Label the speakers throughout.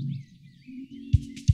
Speaker 1: These beats.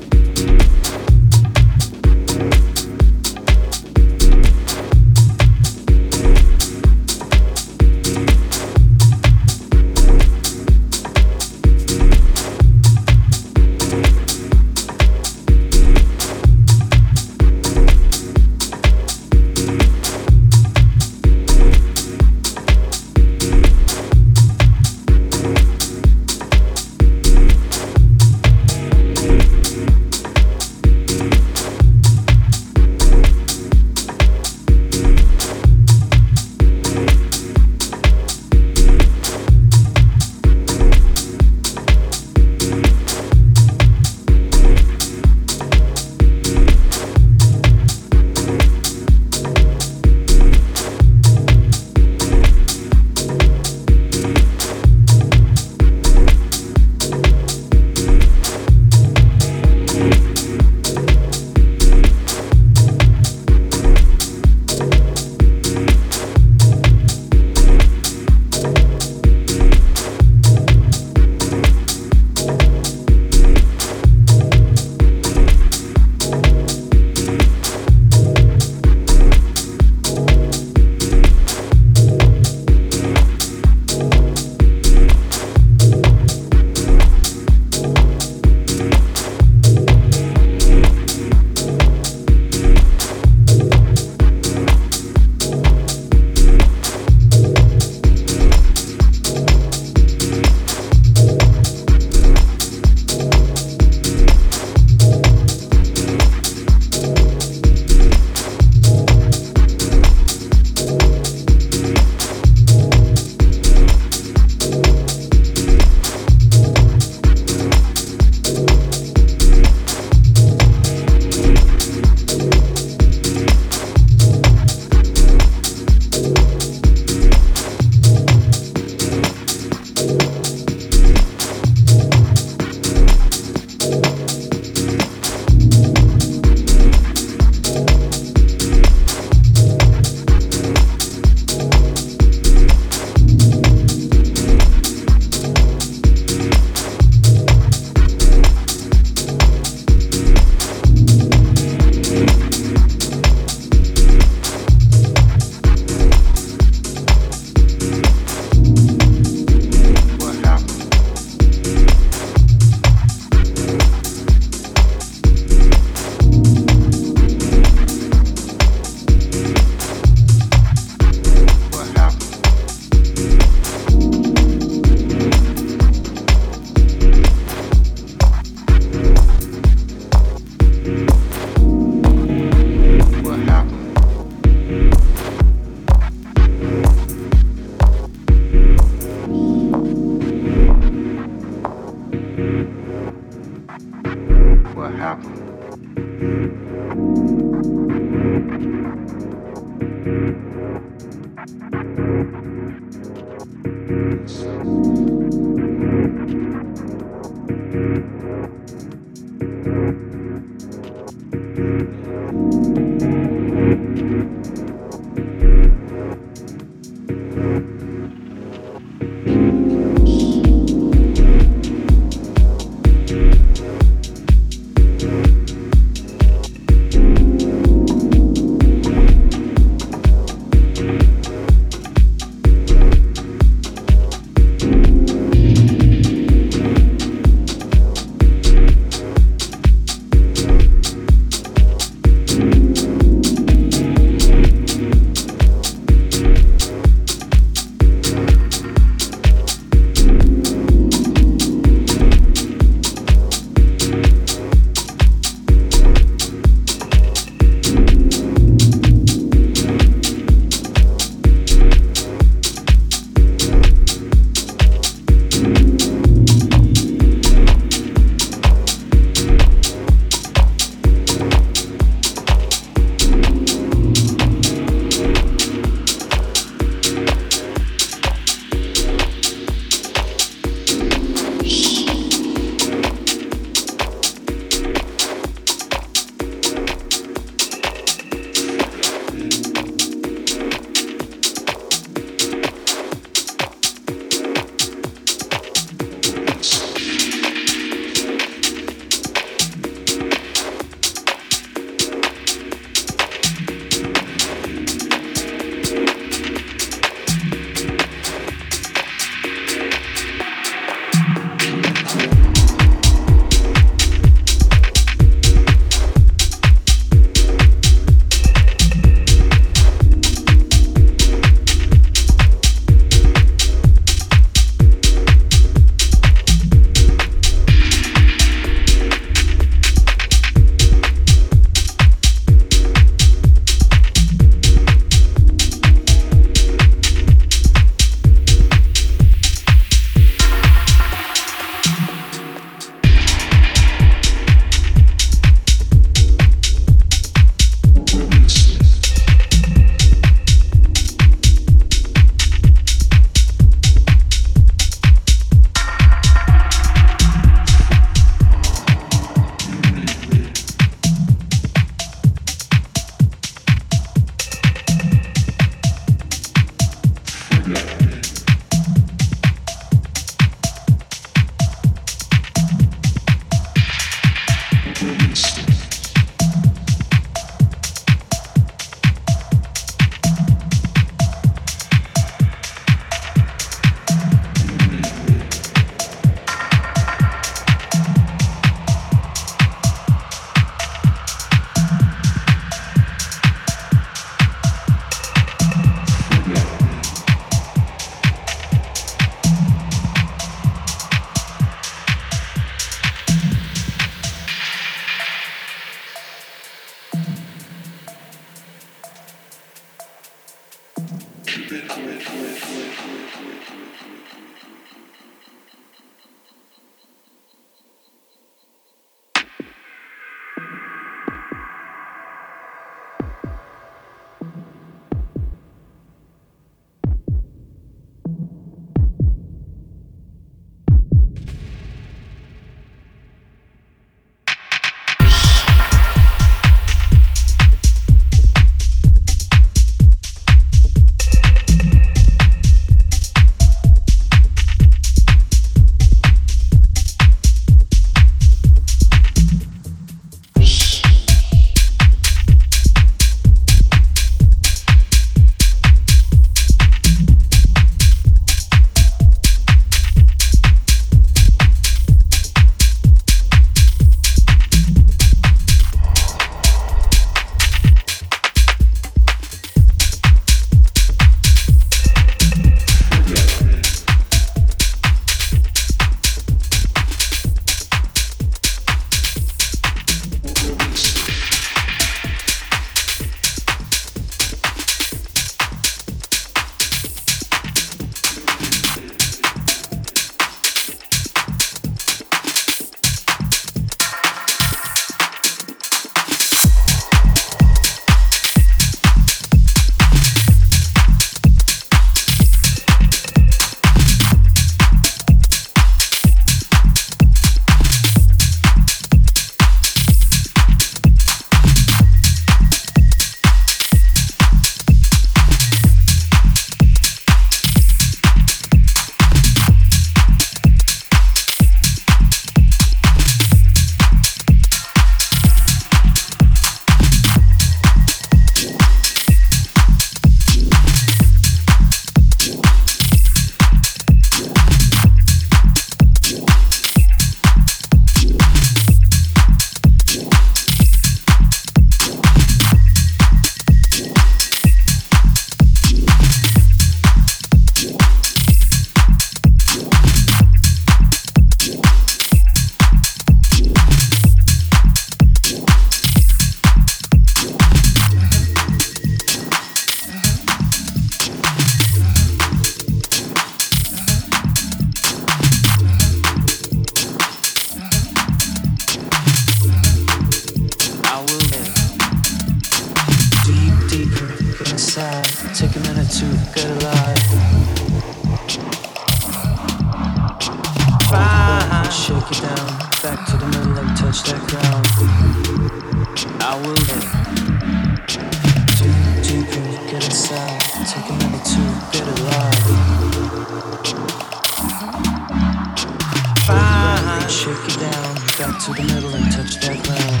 Speaker 2: Shake it down, back to the middle and touch that ground.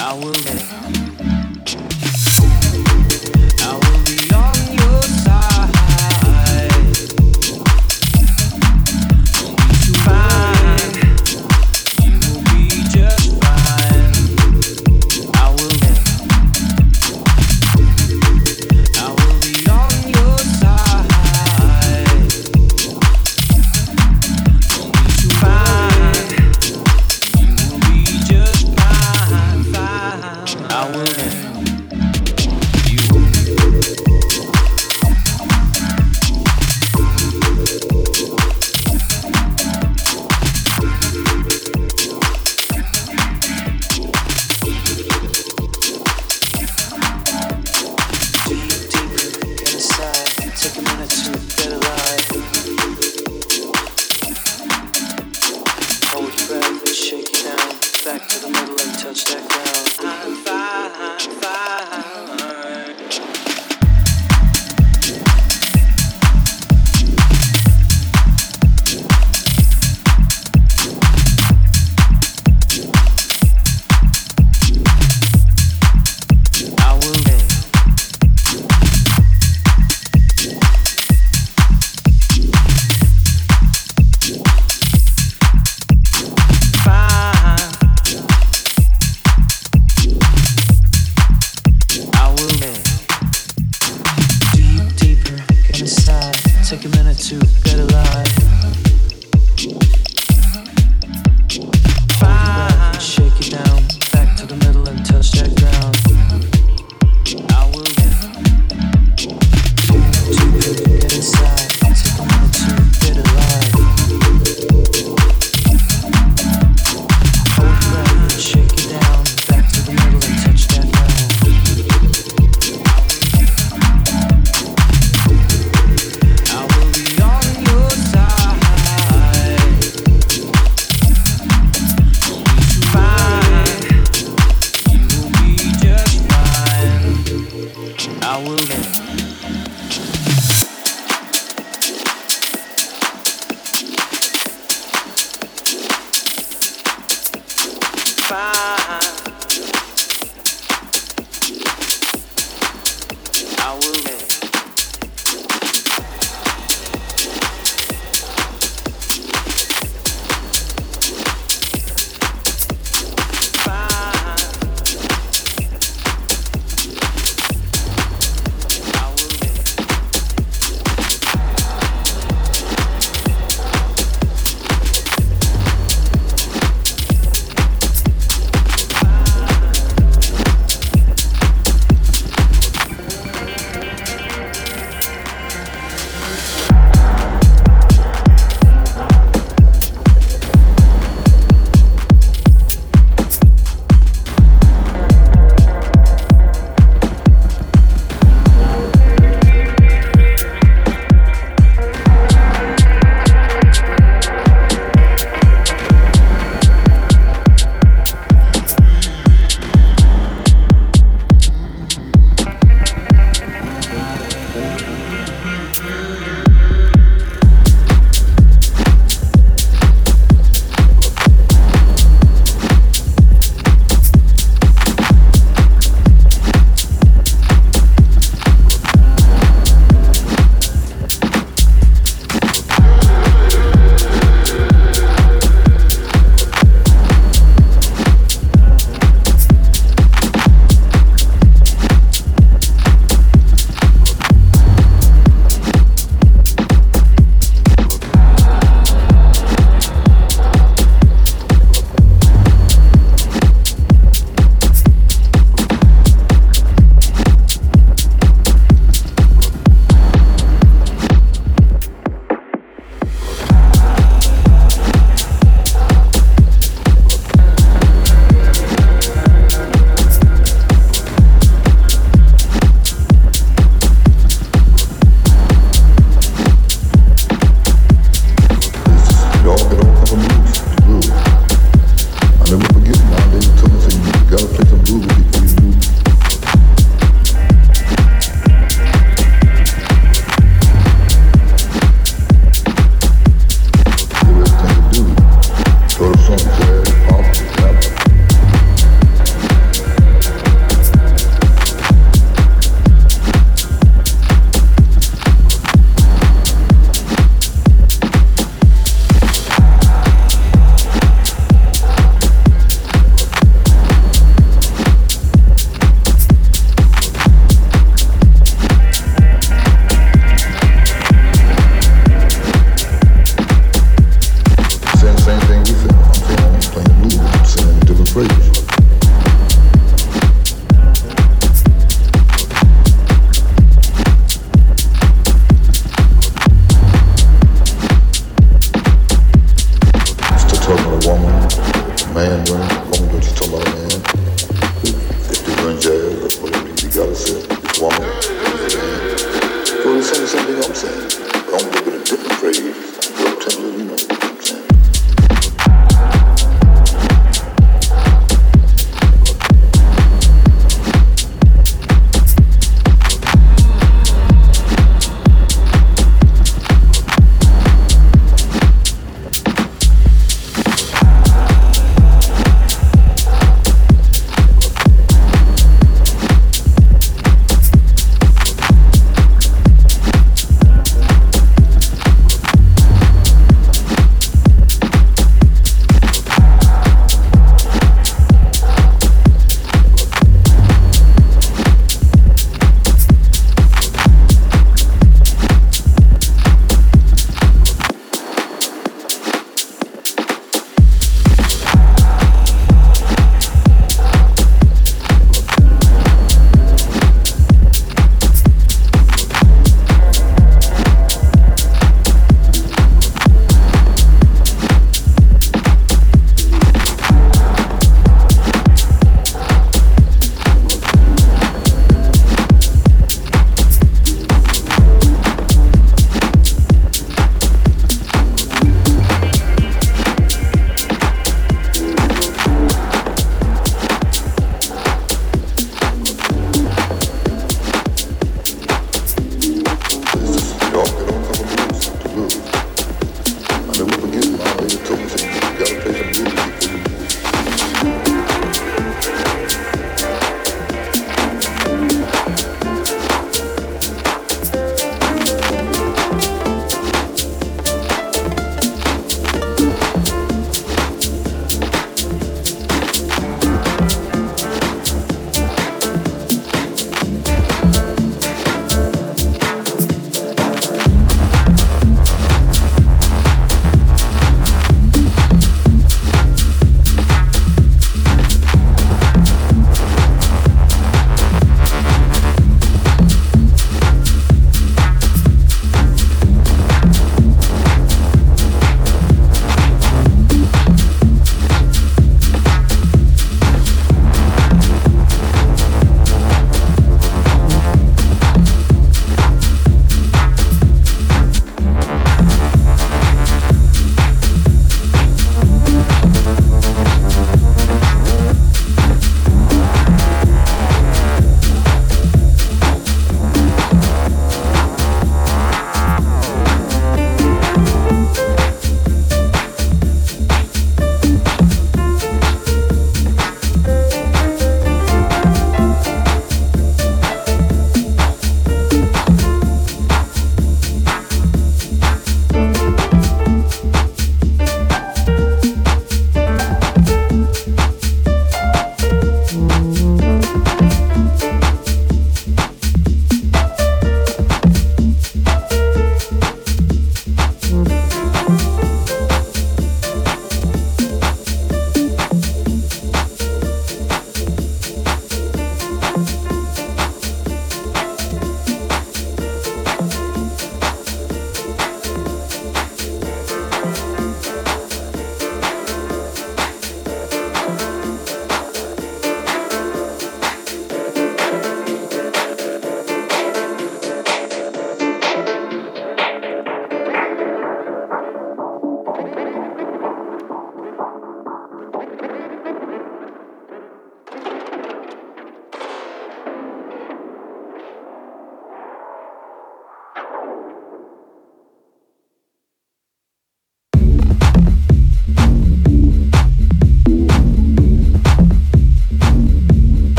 Speaker 2: I will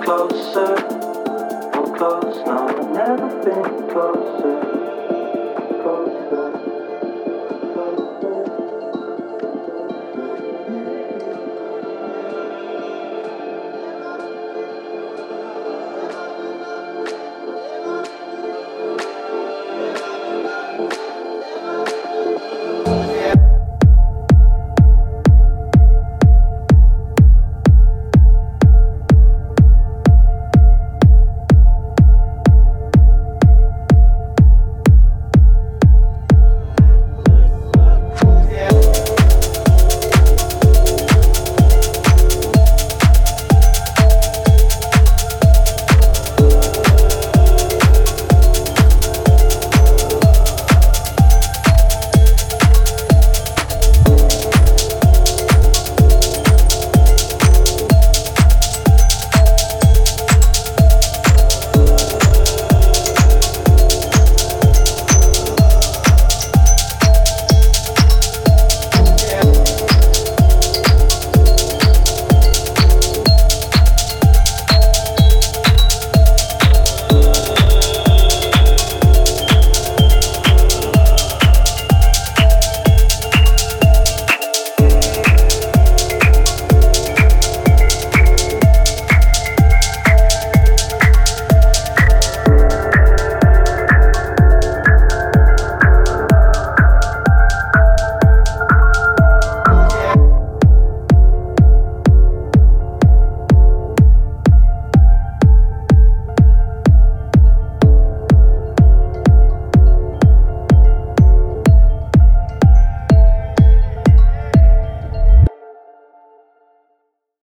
Speaker 2: closer, I'm close I've never been closer.